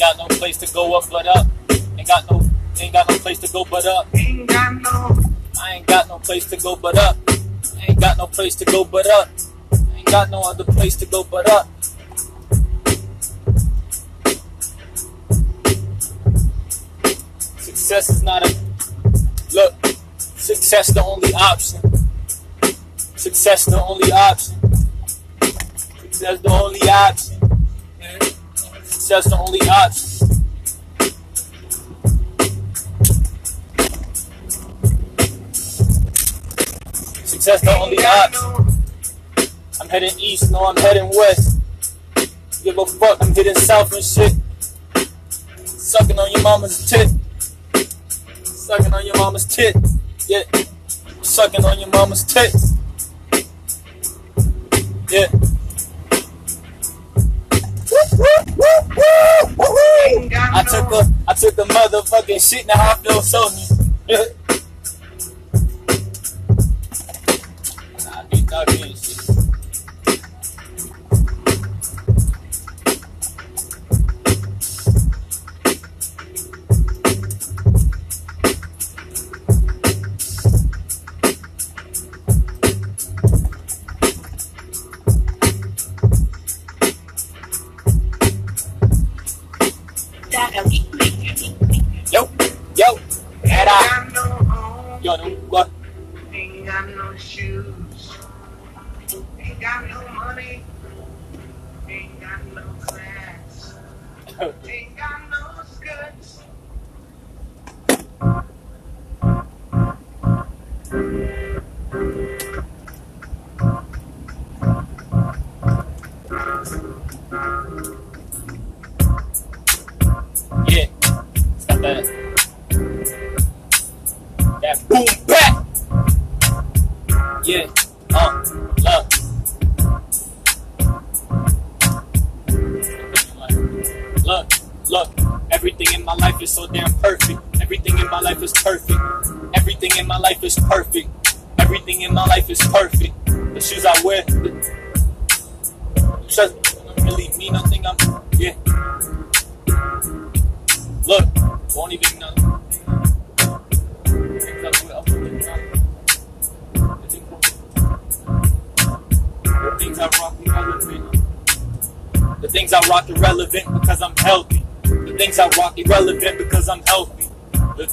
to go up but up. Ain't got no ain't got no place to go but up. Ain't got no, I ain't got no place to go but up. Ain't got no place to go but up. Ain't got no other place to go but up. Success is not a look. Success the only option. Success the only option. Success the only option. Success the only option. Success the only no, I'm heading east, no, I'm heading west. Give a fuck, I'm hitting south and shit. Sucking on your mama's tit. Sucking on your mama's tit. Yeah. Sucking on your mama's tits. Yeah. Motherfucking shit now I feel so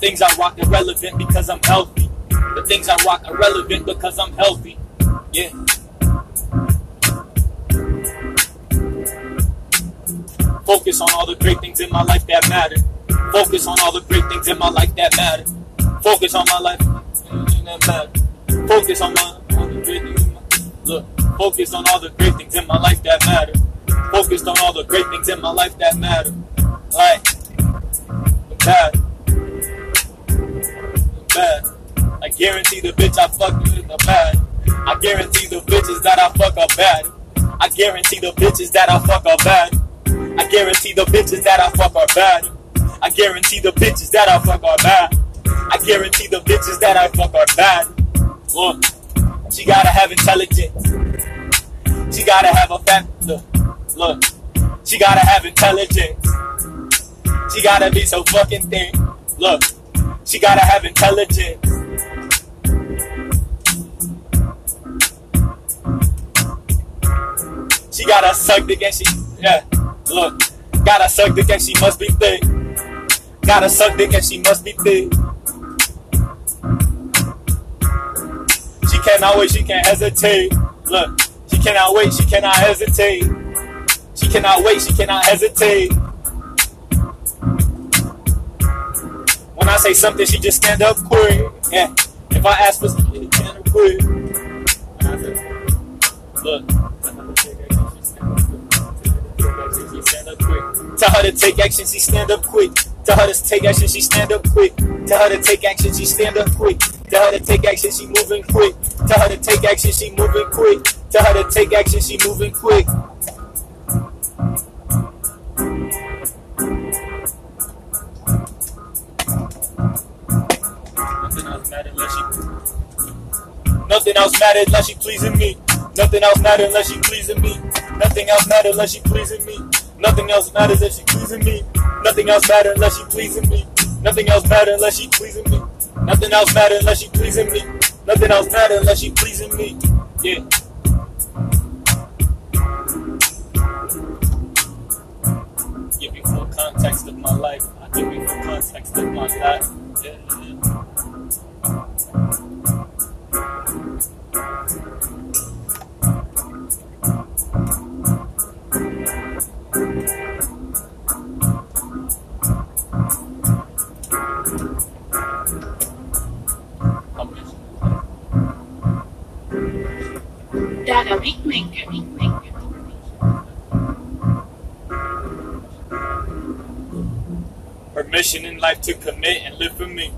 things I rock irrelevant because I'm healthy. The things I rock irrelevant because I'm healthy. Yeah. Focus on all the great things in my life that matter. Focus on all the great things in my life that matter. Focus on my life that matter. Focus on my great things look. Focus on all the great things in my life that matter. Focused on all the great things in my life that matter. Like the bad. I guarantee the bitch I fuck with is the bad. I guarantee the bitches that I fuck are bad. I guarantee the bitches that I fuck are bad. I guarantee the bitches that I fuck are bad. I guarantee the bitches that I fuck are bad. I guarantee the bitches that I fuck are bad. Look, she gotta have intelligence. She gotta have a look. Look, she gotta have intelligence. She gotta be so fucking thin. Look, she gotta have intelligence. She gotta suck dick and she, yeah. Look, gotta suck dick and she must be thick. Gotta suck dick and she must be thick. She cannot wait, she can't hesitate. Look, she cannot wait, she cannot hesitate. She cannot wait, she cannot hesitate. When I say something, she just stand up quick. Yeah. If I ask for something, she stand up quick. Look. She stand up quick. Tell her to take action, she stand up quick. Tell her to take action, she stand up quick. Tell her to take action, she stand up quick. Tell her to take action, she moving quick. Tell her to take action, she moving quick. Tell her to take action, she moving quick. Nothing else matters unless she pleasing me. Nothing else matters unless she pleasing me. Nothing else matters unless she pleasing me. Nothing else matters if she pleasing me. Nothing else matter unless she pleasing me. Nothing else matters unless she pleasing me. Nothing else matters unless she pleasing me. Nothing else matters unless she pleasing me. Yeah. Give you full context of my life. I give you full context of my life. Yeah, Her mission in life to commit and live for me.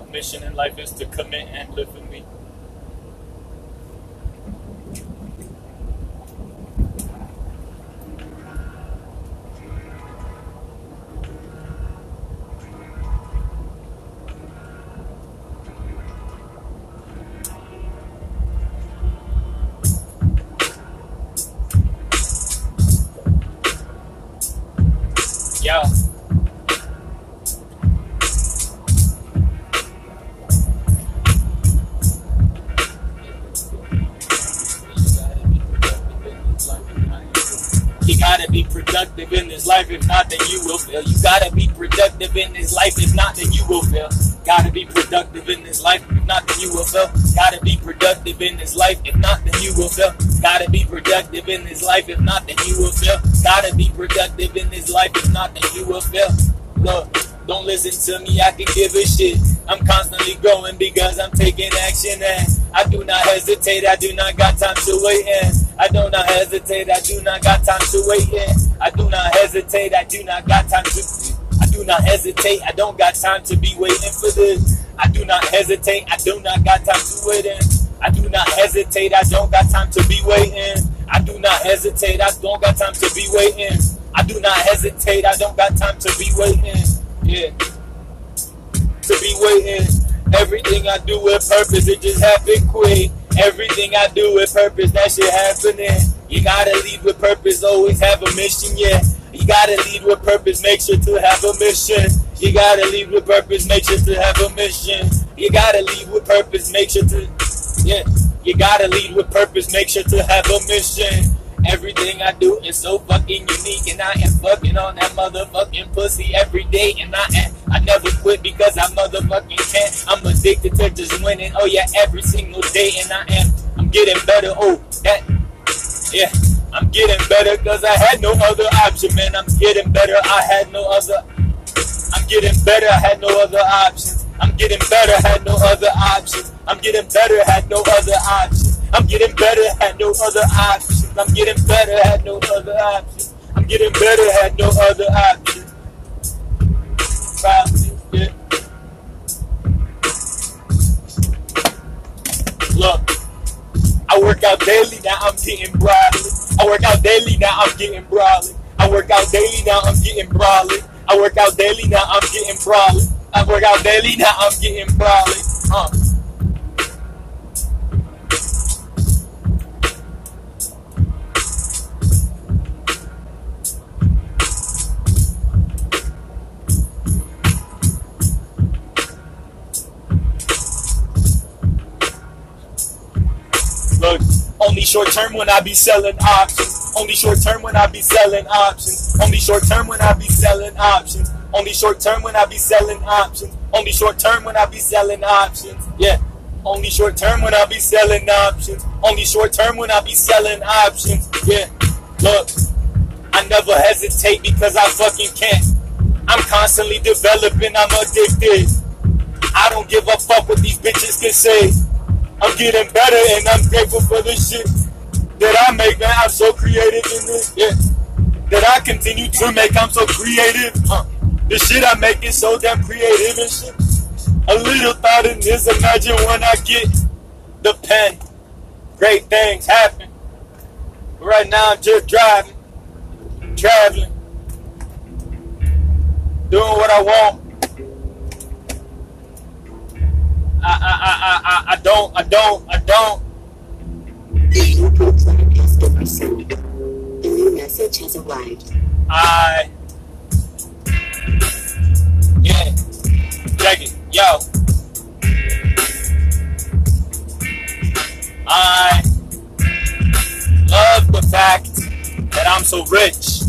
Her mission in life is to commit and live for me. Life, if not, then you will fail. Gotta be productive in this life, if not, then you will fail. Gotta be productive in this life, if not, then you will fail. Gotta be productive in this life, if not, then you will fail. Gotta be productive in this life, if not, then you will fail. Look, don't listen to me, I can give a shit. I'm constantly growing because I'm taking action and I do not hesitate, I do not got time to wait in. I do not hesitate, I do not got time to wait in. I do not hesitate, I do not got time to do not hesitate, I don't got time to be waiting for this. I do not hesitate, I do not got time to wait in. I do not hesitate, I don't got time to be waiting. I do not hesitate, I don't got time to be waiting. I do not hesitate, I don't got time to be waiting. Yeah. To be waiting. Everything I do with purpose, it just happen quick. Everything I do with purpose, that shit happening. You gotta lead with purpose, always have a mission, yeah. You gotta lead with purpose, make sure to have a mission. You gotta lead with purpose, make sure to have a mission. You gotta lead with purpose, make sure to, yeah. You gotta lead with purpose, make sure to have a mission. Everything I do is so fucking unique, and I am fucking on that motherfucking pussy every day, and I am. I never quit because I motherfucking can't. I'm addicted to just winning. Oh yeah, every single day, and I am. I'm getting better. Oh that, yeah. I'm getting better because I had no other option, man. I'm getting better. I had no other. I'm getting better. I had no other options. I'm getting better. Had no other options. I'm getting better. Had no other options. I'm getting better. Had no other options. I'm getting better. Had no other options. I'm getting better. Had no other options. Look, I work out daily. Now I'm getting broadly. I work out daily. Now I'm getting broadly. I work out daily. Now I'm getting broadly. I work out daily. Now I'm getting broadly. I work out daily. Now I'm getting broadly. Uh. Short term when I be selling options. Only short term when I be selling options. Only short term when I be selling options. Only short term when I be selling options. Only short term when I be selling options. Yeah. Only short term when I be selling options. Only short term when I be selling options. Yeah. Look, I never hesitate because I fucking can't. I'm constantly developing, I'm addicted. I don't give a fuck what these bitches can say. I'm getting better and I'm grateful for the shit that I make, man. I'm so creative in this, yeah. That I continue to make, I'm so creative. Uh, the shit I make is so damn creative and shit. A little thought in this, imagine when I get the pen. Great things happen. But right now I'm just driving, traveling, doing what I want. I, I, I, I, I, I don't, I don't, I don't. The airport plan has been resended. The new message has arrived. I Yeah, check it, yo. I love the fact that I'm so rich.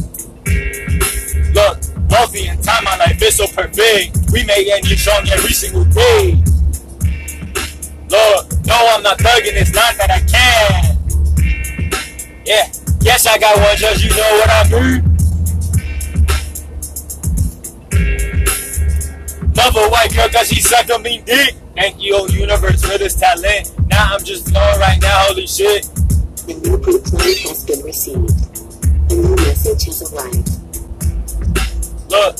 Look, wealthy and time my life is so perfect. We make ends strong every single day. Look, no, I'm not thugging, it's not that I can. Yeah, yes, I got one, just you know what I mean. Love a white girl cause she sucked on me dick. Thank you, old universe, for this talent. Now I'm just glowing right now, holy shit. The new reply has been received. A new message has arrived. Look.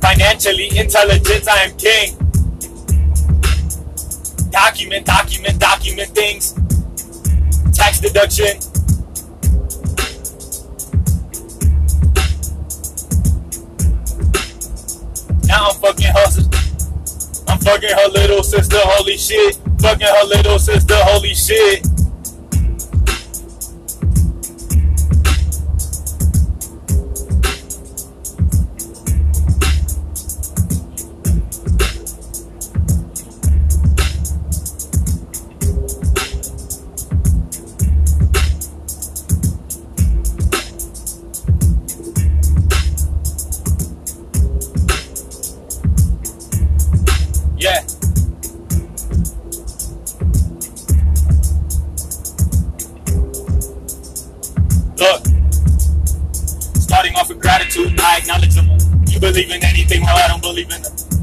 Financially intelligent, I am king. Document, document, document things. Tax deduction. Now I'm fucking hustling. I'm fucking her little sister, holy shit. Fucking her little sister, holy shit.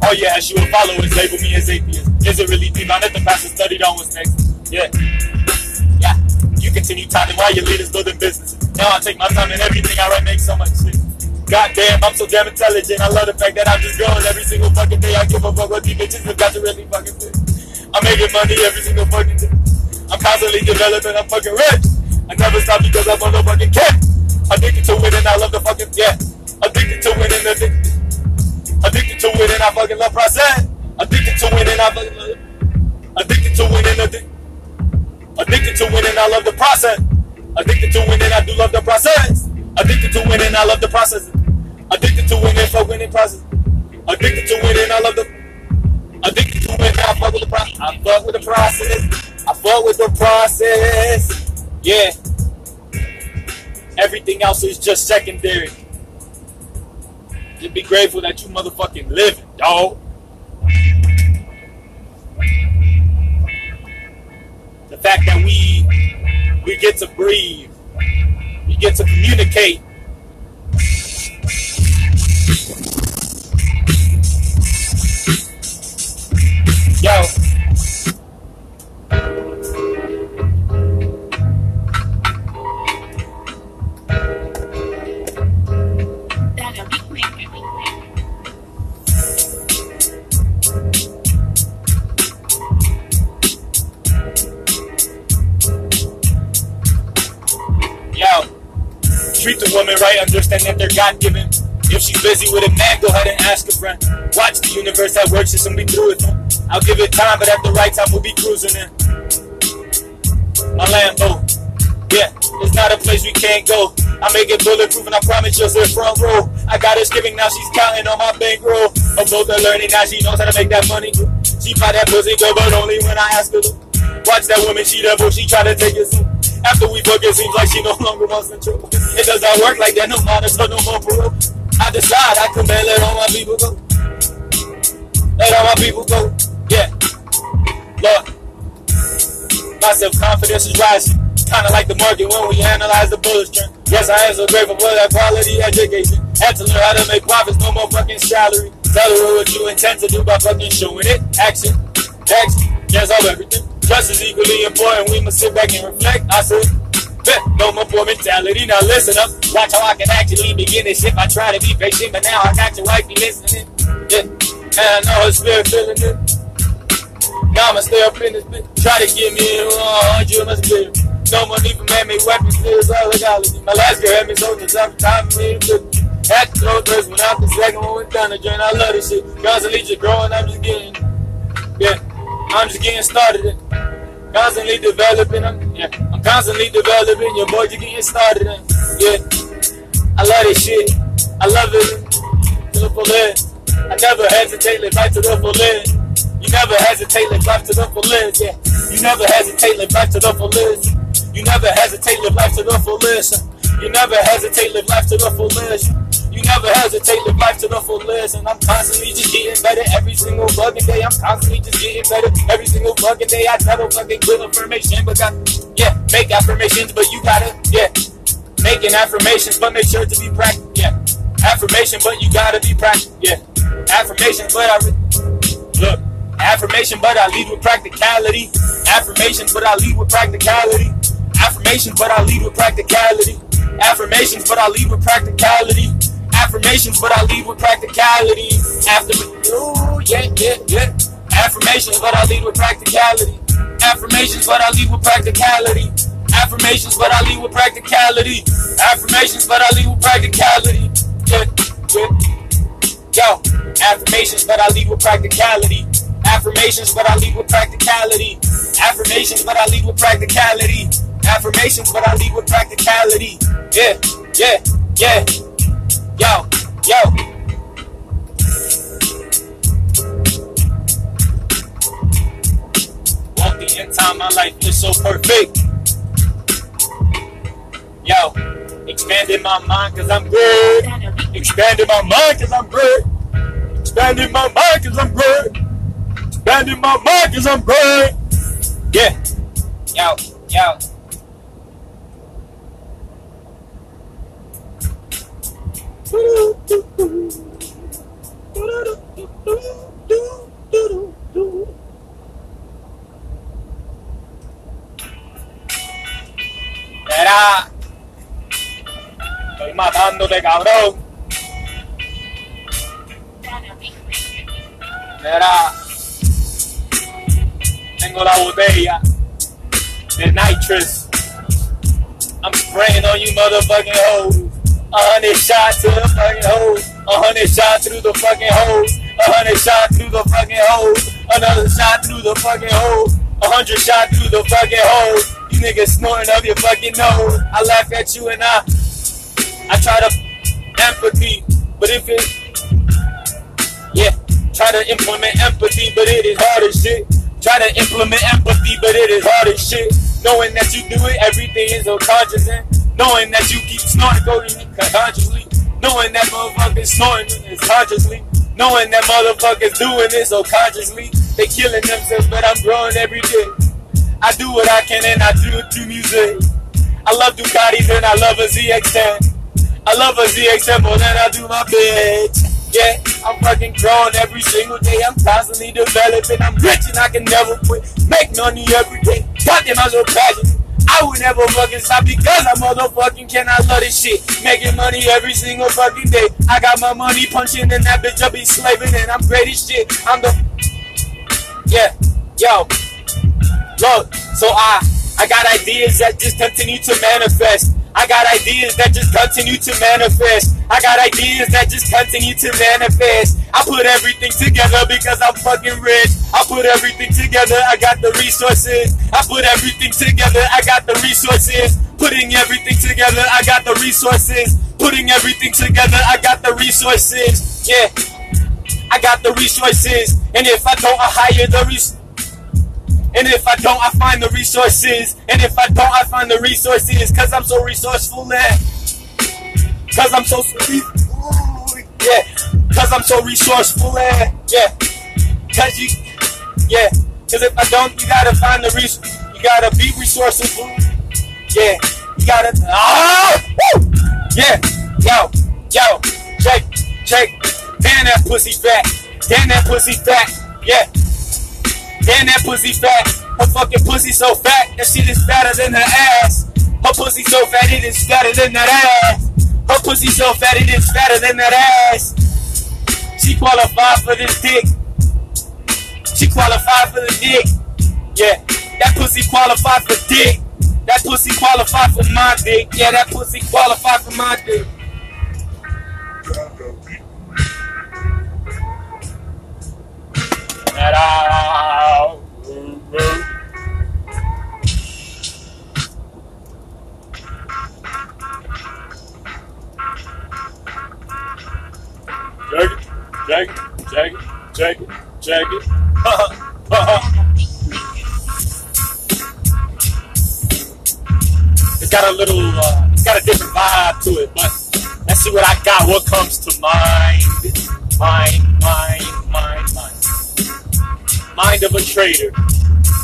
Oh, yeah, as you will follow is label me as atheist. Is it really deep? I let the pastor studied on what's next. Yeah. Yeah. You continue talking while your leaders building businesses. Now I take my time and everything I write makes so much sense. God damn, I'm so damn intelligent. I love the fact that I'm just growing every single fucking day. I give a fuck what these bitches have got to really fucking fit. I'm making money every single fucking day. I'm constantly developing. I'm fucking rich. I never stop because I'm on the fucking kick. Addicted to winning. I love the fucking yeah. Addicted to winning. Addicted. To winning. I fucking love process. Addicted to winning. I fucking love. Addicted to winning. Addicted to winning. I love the process. Addicted to winning. I do love the process. Addicted to winning. I love the process. Addicted to winning for winning process. Addicted to winning. I love the. Addicted to winning. I fuck with the process. I fuck with the process. I fuck with the process. Yeah. Everything else is just secondary. Just be grateful that you motherfucking living, dog. The fact that we we get to breathe, we get to communicate. Yo. Treat the woman right, understand that they're God given. If she's busy with a man, go ahead and ask a friend. Watch the universe at work, gonna be through with him. I'll give it time, but at the right time, we'll be cruising in. My Lambo, oh, yeah, it's not a place we can't go. I make it bulletproof and I promise you'll sit front row. I got her skipping, now she's counting on my bankroll. I'm both are learning, now she knows how to make that money. She buy that pussy good, but only when I ask her to. Watch that woman, she devil, she try to take it soon. After we fuck, it seems like she no longer wants control. It does not work like that, no monitor, no more parole. I decide I can let all my people go. Let all my people go. Yeah. Look. My self-confidence is rising. Kinda like the market when we analyze the bullet trend. Yes, I am so grateful for that quality education. Had to learn how to make profits, no more fucking salary. Tell her what you intend to do by fucking showing it. Action, text, yes, of everything. Trust is equally important. We must sit back and reflect. I said, no more poor mentality. Now listen up. Watch how I can actually begin this shit. I try to be patient, but now I got your wifey listening. Yeah, and I know her spirit feeling it. Now I'ma stay up in this bitch. Try to get me in wrong, you must be. No more need for man-made weapons, clears all legality. My last girl had me so much time, for me to cook. Had to throw first one out the second one went down the drain. I love this shit. Guns Constantly just growing, I'm just getting, yeah, I'm just getting started. Constantly developing, I'm, yeah, I'm constantly developing. Your boy, just getting started. Yeah, I love this shit. I love it. to the fullest. I never hesitate, live life to the fullest. You never hesitate, live life to the fullest. Yeah. You never hesitate, live life to the fullest. You never hesitate, live life to the fullest. You never hesitate, live life to the fullest. You never hesitate, live life to the fullest. And I'm constantly just getting better every single fucking day. I'm constantly just getting better every single fucking day. I never fucking quit affirmation, but got, yeah, make affirmations, but you gotta, yeah, making affirmations, but make sure to be practical, yeah. Affirmation, but you gotta be practical, yeah. Affirmation, but I, re- look, affirmation, but I lead with practicality. Affirmations, but I lead with practicality. Affirmations, but I lead with practicality. Affirmations, but I lead with practicality. Affirmations, but I lead with practicality. After, yeah, yeah, yeah. Affirmations, but I lead with practicality. Affirmations, but I lead with practicality. Affirmations, but I lead with practicality. Affirmations, but I lead with practicality. Yeah, yeah. Yo, affirmations, but I lead with practicality. Affirmations, but I lead with practicality. Affirmations, but I lead with practicality. Affirmations, but I lead with practicality. Yeah, yeah, yeah. Yo, yo. The end time, my life is so perfect. Yo, expanding my mind cause I'm good. Expanding my mind cause I'm good. Expanding my mind cause I'm good. Expanding my mind cause I'm good. Yeah. Yo, yo. A hundred shots to the fucking hoes. A hundred shots through the fucking hoes. A hundred shots through the fucking hoes. Another shot through the fucking hoes. A hundred shots through the fucking hoes. You niggas snorting up your fucking nose. I laugh at you and I, I try to empathy, but if it, yeah, try to implement empathy, but it is hard as shit. Try to implement empathy, but it is hard as shit. Knowing that you do it, everything is unconscious, and knowing that you keep snorting codeine consciously, knowing that motherfuckers snorting is consciously, knowing that motherfuckers doing this subconsciously. They killing themselves, but I'm growing every day. I do what I can, and I do it through music. I love Ducatis, and I love a ZX10. I love a ZX10 more than I do my bitch. Yeah, I'm fucking growing every single day. I'm constantly developing. I'm rich and I can never quit. Make money every day. Goddamn, I'm so passionate. I would never fucking stop because I motherfucking cannot love this shit. Making money every single fucking day. I got my money punching and that bitch I be slaving and I'm great as shit. I'm the yeah, yo, look. So I I got ideas that just continue to manifest. I got ideas that just continue to manifest. I got ideas that just continue to manifest. I put everything together because I'm fucking rich. I put everything together, I got the resources. I put everything together, I got the resources. Putting everything together, I got the resources. Putting everything together, I got the resources. Yeah, I got the resources. And if I don't, I hire the resources. And if I don't, I find the resources. And if I don't, I find the resources. Cause I'm so resourceful and cause I'm so ooh, yeah. Cause I'm so resourceful and yeah. Cause you yeah. Cause if I don't, you gotta find the res you gotta be resourceful. Yeah. You gotta ah woo! yeah. Yo, yo, check, check. Damn that pussy fat. Damn that pussy fat. Yeah. Damn that pussy fat. Her fucking pussy so fat that shit is fatter than her ass. Her pussy so fat it is fatter than that ass. Her pussy so fat it is fatter than that ass. She qualified for this dick. She qualified for the dick. Yeah, that pussy qualified for dick. That pussy qualified for my dick. Yeah, that pussy qualified for my dick. See what I got. What comes to? Mind, mind, mind, mind. Of a trader.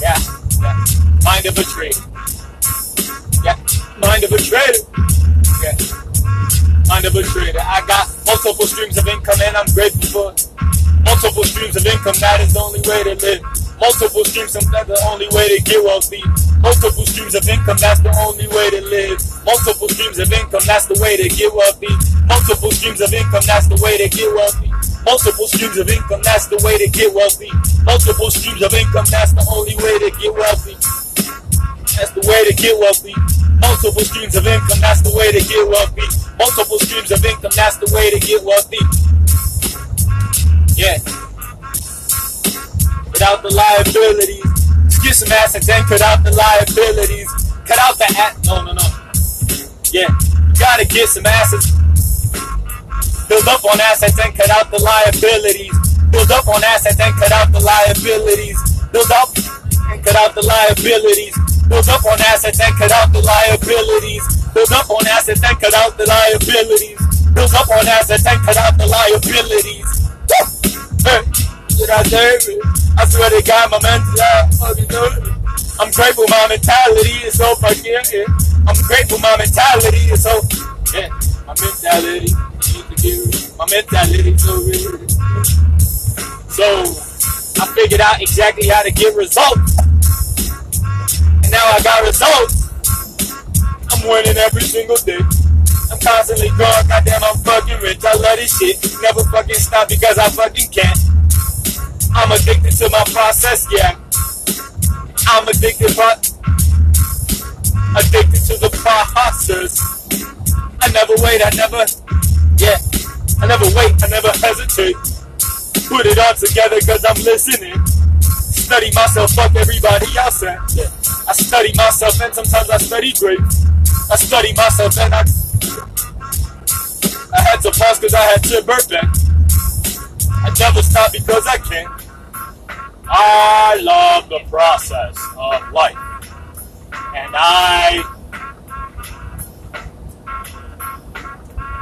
Yeah, yeah. Mind of a trader. Yeah, mind of a trader. Yeah. Mind of a trader. I got multiple streams of income and I'm grateful for it. multiple streams of income. That is the only way to live. Multiple streams of that's the only way to get wealthy. Multiple streams of income, that's the only way to live. Multiple streams of income, that's the way to get wealthy. Multiple streams of income, that's the way to get wealthy. Multiple streams of income, that's the way to get wealthy. Multiple streams of income, that's the only way to get wealthy. That's the way to get wealthy. Multiple streams of income, that's the way to get wealthy. Multiple streams of income, that's the way to get wealthy. Yeah. Without the liabilities. Get some assets and then cut out the liabilities. Cut out the at no no no. Yeah. You gotta get some assets. Build up on assets and cut out the liabilities. Build up on assets and cut out the liabilities. Build up and cut out the liabilities. Build up on assets and cut out the liabilities. Build up on assets and cut out the liabilities. Build up on assets and cut out the liabilities. Did I deserve it? I swear to God, my mental fucking. I'm grateful my mentality is so fucking. I'm grateful my mentality is so yeah. My mentality, my mentality so real. So I figured out exactly how to get results. And now I got results. I'm winning every single day. I'm constantly growing, goddamn, I'm fucking rich. I love this shit. Never fucking stop because I fucking can't. I'm addicted to my process, yeah. I'm addicted, but addicted to the process. I never wait, I never, yeah. I never wait, I never hesitate. Put it all together cause I'm listening. Study myself, fuck everybody else, yeah. I study myself and sometimes I study great. I study myself and I I had to pause because I had to burp back. I never stop because I can. I love the process of life. And I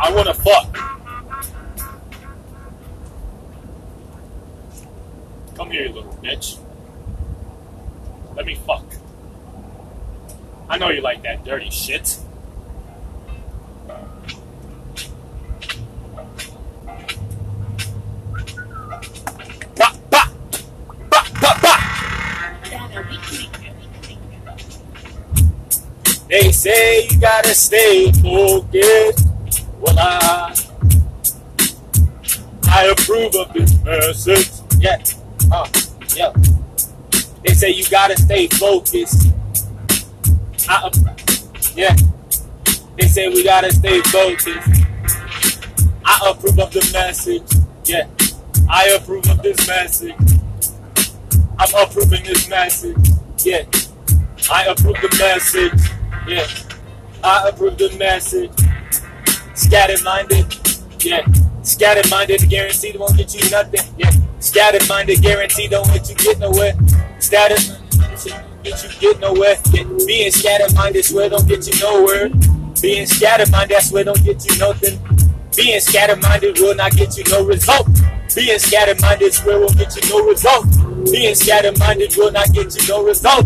I wanna fuck. Come here, you little bitch. Let me fuck. I know you like that dirty shit. They say you gotta stay focused. Well, I, I approve of this message. Yeah, yeah. They say you gotta stay focused. I, yeah. They say we gotta stay focused. I approve of the message. Yeah. I approve of this message. I'm approving this message. Yeah. I approve the message. Yeah. I approve the message. Scattered minded. Yeah. Scattered minded guaranteed won't get you nothing. Yeah. Scattered minded guaranteed don't let you get nowhere. Scattered get you get nowhere. Yeah. Being scattered minded swear don't get you nowhere. Being scattered minded, swear don't get you nothing. Being scattered minded will not get you no result. Being scattered minded swear won't get you no result. Being scattered minded will not get you no result.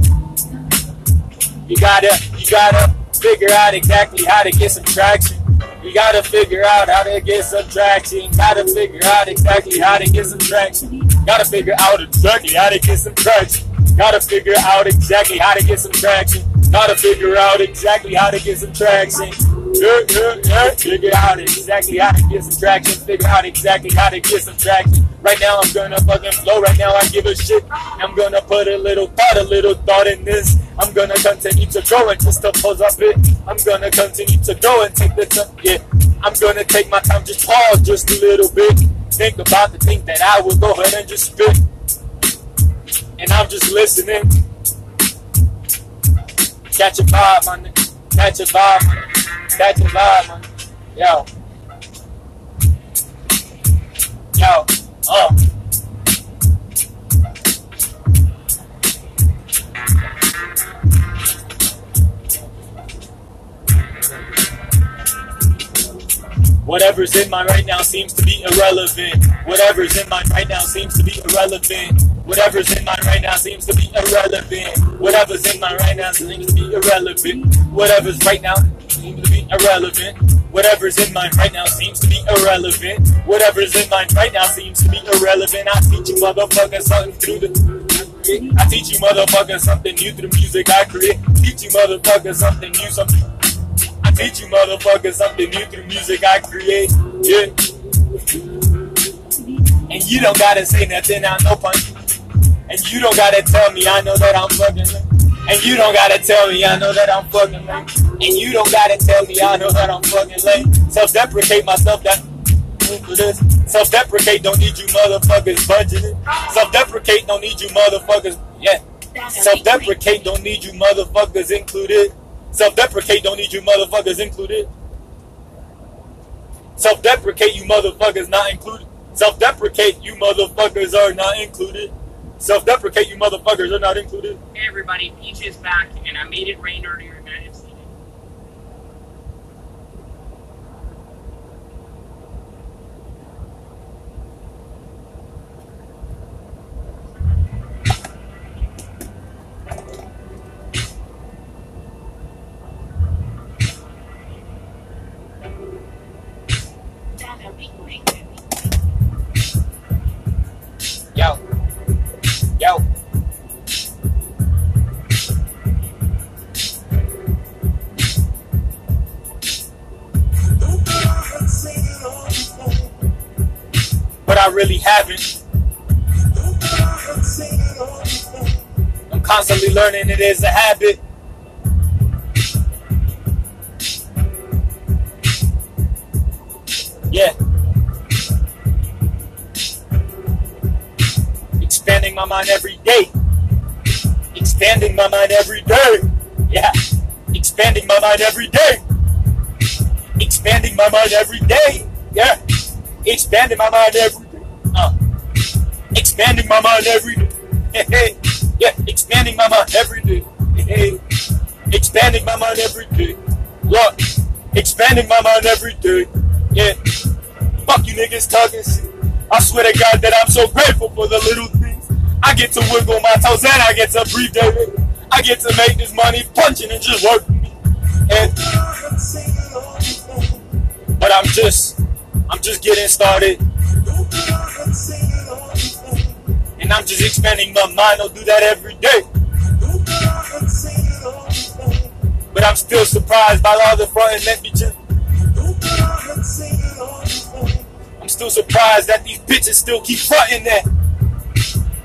You gotta, you gotta figure out exactly how to get some traction. You gotta figure out how to get some traction. Gotta figure out exactly how to get some traction. Gotta figure out exactly how to get some traction. Gotta figure out exactly how to get some traction. Gotta figure out exactly how to get some traction. Figure out exactly how to get some traction. Figure out exactly how to get some traction. Right now I'm gonna fucking flow. Right now I give a shit. I'm gonna put a little thought, a little thought in this. I'm gonna continue to grow and just to pause up it. I'm gonna continue to grow and take the time. Yeah, I'm gonna take my time, just pause just a little bit. Think about the thing that I will go ahead and just spit. And I'm just listening. Catch a vibe, man. Catch a vibe, that's a lie, man. Yo. Yo. Uh. Whatever's in my right now seems to be irrelevant. Whatever's in my right now seems to be irrelevant. Whatever's in my right now seems to be irrelevant. Whatever's in my right now seems to be irrelevant. Whatever's right now irrelevant. Whatever's in mine right now seems to be irrelevant. Whatever's in mine right now seems to be irrelevant. I teach you motherfuckers something through the. I teach you motherfuckers something new through the music I create. Teach you motherfuckers something new, something. I teach you motherfuckers something new through music I create. Yeah. And you don't gotta say nothing, I know punch. And you don't gotta tell me, I know that I'm fucking. And you don't gotta tell me, I know that I'm fucking. And you don't gotta tell me, I know that I'm fucking lame. Self-deprecate myself, that. Self-deprecate, don't need you motherfuckers budgeting. Self-deprecate, don't need you motherfuckers, yeah. Self-deprecate, don't need you motherfuckers included. Self-deprecate, don't need you motherfuckers included. Self-deprecate, you motherfuckers not included. Self-deprecate, you motherfuckers are not included. Self-deprecate, you motherfuckers are not included. Hey everybody, Peach is back, and I made it rain earlier I really haven't. I'm constantly learning it is a habit. Yeah. Expanding my mind every day. Expanding my mind every day. Yeah. Expanding my mind every day. Expanding my mind every day. Yeah. Expanding my mind every. Expanding my mind every day. Yeah. Expanding my mind every day. Expanding my mind every day. Look. Expanding my mind every day. Yeah. Fuck you niggas talking shit. I swear to God that I'm so grateful for the little things. I get to wiggle my toes and I get to breathe daily. I get to make this money punching and just working. And but I'm just I'm just getting started. And I'm just expanding my mind. I'll do that every day. But I'm still surprised by all the front and let me just I'm still surprised that these bitches still keep fronting that.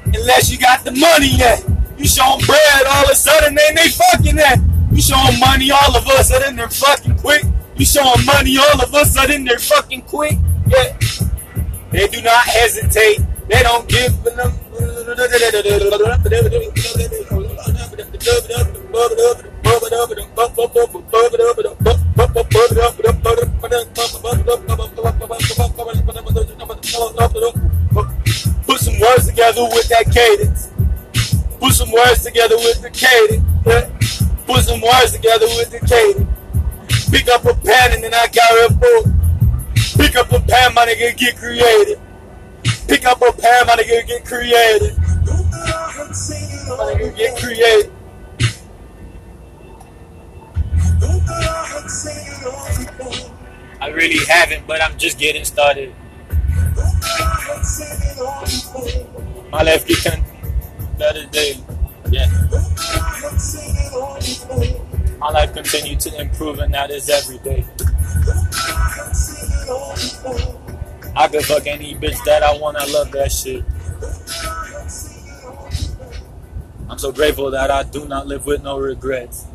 Unless you got the money yet. You show 'em bread, all of a sudden then they fucking that. You show 'em money, all of a sudden they're fucking quick. You show 'em money, all of a sudden they're fucking quick. Yeah. They do not hesitate. They don't give them. Put some words together with that cadence. Put some words together with the cadence. Put some words together with the cadence. Pick up a pen and then I got a book. Pick up a pen, my nigga, get creative. Pick up a pen, my nigga, get creative. My nigga, get creative. I really haven't, but I'm just getting started. My life get con- better day. Yeah. My life continue to improve, and that is every day. I could fuck any bitch that I want. I love that shit. I'm so grateful that I do not live with no regrets.